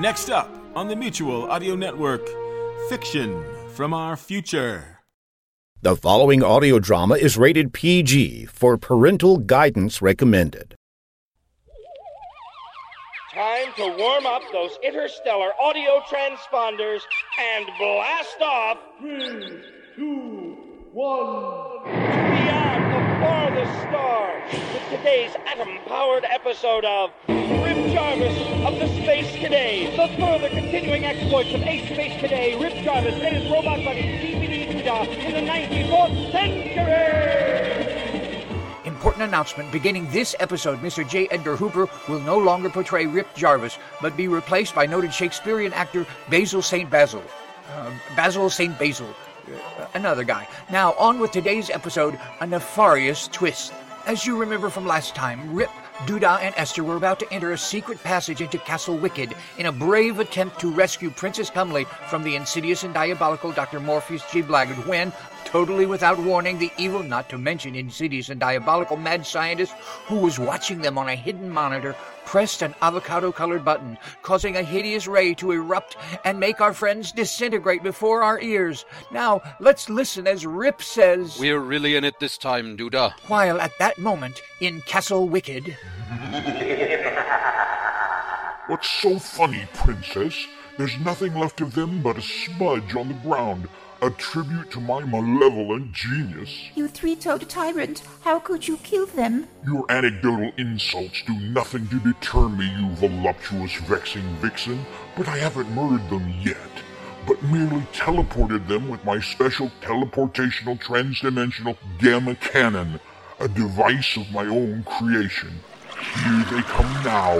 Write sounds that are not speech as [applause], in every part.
Next up on the Mutual Audio Network, Fiction from Our Future. The following audio drama is rated PG for parental guidance recommended. Time to warm up those interstellar audio transponders and blast off. Three, two, one. Beyond the farthest star with today's atom-powered episode of Rip Jarvis of the Space Today. The further continuing exploits of Ace Space Today, Rip Jarvis and his robot buddy DVD Duda in the 94th century. Important announcement. Beginning this episode, Mr. J. Edgar Hooper will no longer portray Rip Jarvis, but be replaced by noted Shakespearean actor Basil St. Basil. Uh, Basil St. Basil. Another guy. Now, on with today's episode A Nefarious Twist. As you remember from last time, Rip, Duda, and Esther were about to enter a secret passage into Castle Wicked in a brave attempt to rescue Princess Cumley from the insidious and diabolical Dr. Morpheus G. Blaggard when, totally without warning, the evil, not to mention insidious and diabolical mad scientist who was watching them on a hidden monitor pressed an avocado colored button, causing a hideous ray to erupt and make our friends disintegrate before our ears. Now, let's listen as Rip says. We're really in it this time, Duda. While at that moment, in Castle Wicked. [laughs] What's so funny, Princess? There's nothing left of them but a smudge on the ground, a tribute to my malevolent genius. You three toed tyrant, how could you kill them? Your anecdotal insults do nothing to deter me, you voluptuous, vexing vixen, but I haven't murdered them yet, but merely teleported them with my special teleportational transdimensional gamma cannon, a device of my own creation. Here they come now,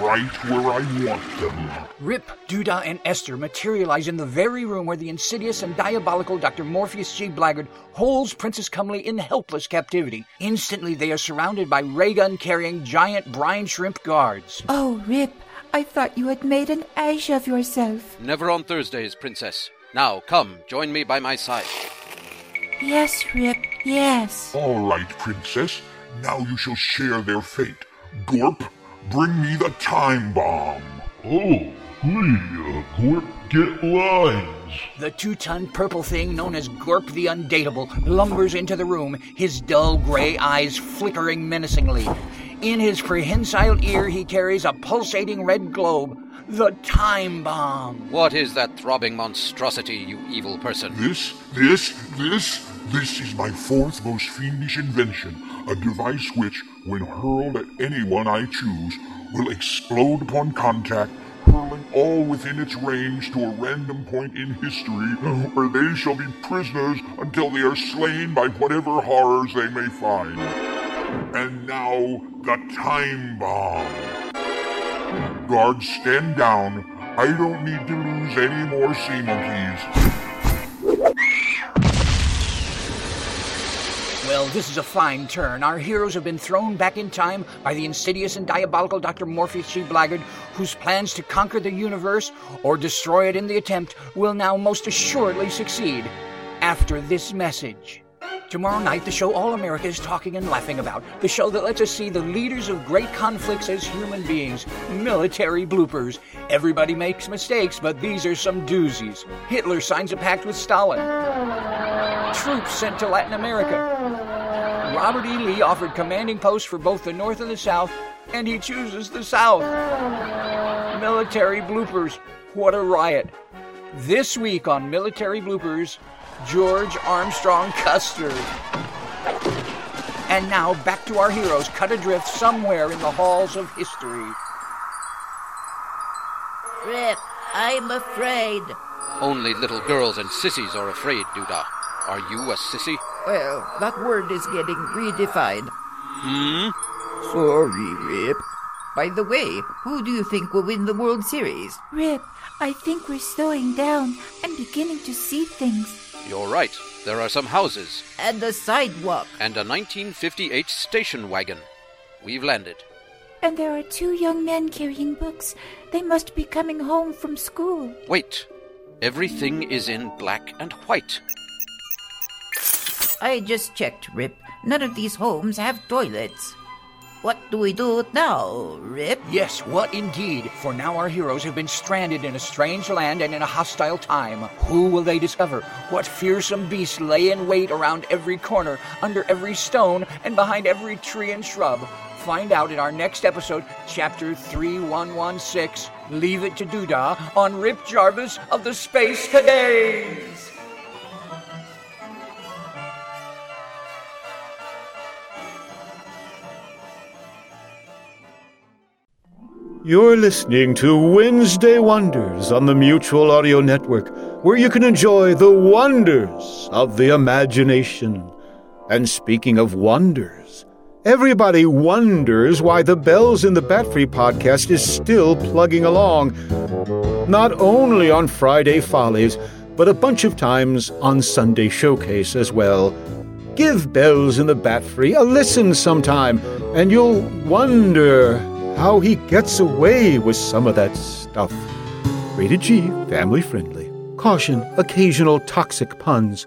right where I want them. Rip, Duda, and Esther materialize in the very room where the insidious and diabolical Dr. Morpheus G. Blaggard holds Princess Cumley in helpless captivity. Instantly, they are surrounded by ray gun carrying giant brine shrimp guards. Oh, Rip, I thought you had made an ash of yourself. Never on Thursdays, Princess. Now, come, join me by my side. Yes, Rip, yes. All right, Princess, now you shall share their fate. Gorp, bring me the time bomb. Oh, hey, uh, Gorp, get lines. The two ton purple thing known as Gorp the Undateable lumbers into the room, his dull gray eyes flickering menacingly. In his prehensile ear, he carries a pulsating red globe. The time bomb. What is that throbbing monstrosity, you evil person? This, this, this, this is my fourth most fiendish invention. A device which, when hurled at anyone I choose, will explode upon contact, hurling all within its range to a random point in history, where they shall be prisoners until they are slain by whatever horrors they may find. And now, the time bomb. Guards, stand down. I don't need to lose any more sea monkeys. Well, this is a fine turn. Our heroes have been thrown back in time by the insidious and diabolical Dr. Morpheus G. Blackguard, whose plans to conquer the universe or destroy it in the attempt will now most assuredly succeed. After this message. Tomorrow night, the show All America is talking and laughing about. The show that lets us see the leaders of great conflicts as human beings. Military bloopers. Everybody makes mistakes, but these are some doozies. Hitler signs a pact with Stalin. Troops sent to Latin America. Robert E. Lee offered commanding posts for both the North and the South, and he chooses the South. Military bloopers. What a riot. This week on Military Bloopers, George Armstrong [laughs] Custer. And now back to our heroes cut adrift somewhere in the halls of history. Rip, I'm afraid. Only little girls and sissies are afraid, Duda. Are you a sissy? Well, that word is getting redefined. Hmm? Sorry, Rip. By the way, who do you think will win the World Series? Rip, I think we're slowing down and beginning to see things. You're right. There are some houses And the sidewalk. and a 1958 station wagon. We've landed. And there are two young men carrying books. They must be coming home from school. Wait. Everything is in black and white. I just checked, Rip. None of these homes have toilets. What do we do now, Rip? Yes, what indeed? For now our heroes have been stranded in a strange land and in a hostile time. Who will they discover? What fearsome beasts lay in wait around every corner, under every stone, and behind every tree and shrub? Find out in our next episode, Chapter 3116 Leave It to Doodah on Rip Jarvis of the Space Cadays. You're listening to Wednesday Wonders on the Mutual Audio Network, where you can enjoy the wonders of the imagination. And speaking of wonders, everybody wonders why the Bells in the Bat Free podcast is still plugging along. Not only on Friday Follies, but a bunch of times on Sunday Showcase as well. Give Bells in the Bat Free a listen sometime, and you'll wonder how he gets away with some of that stuff. Rated G, family friendly. Caution, occasional toxic puns.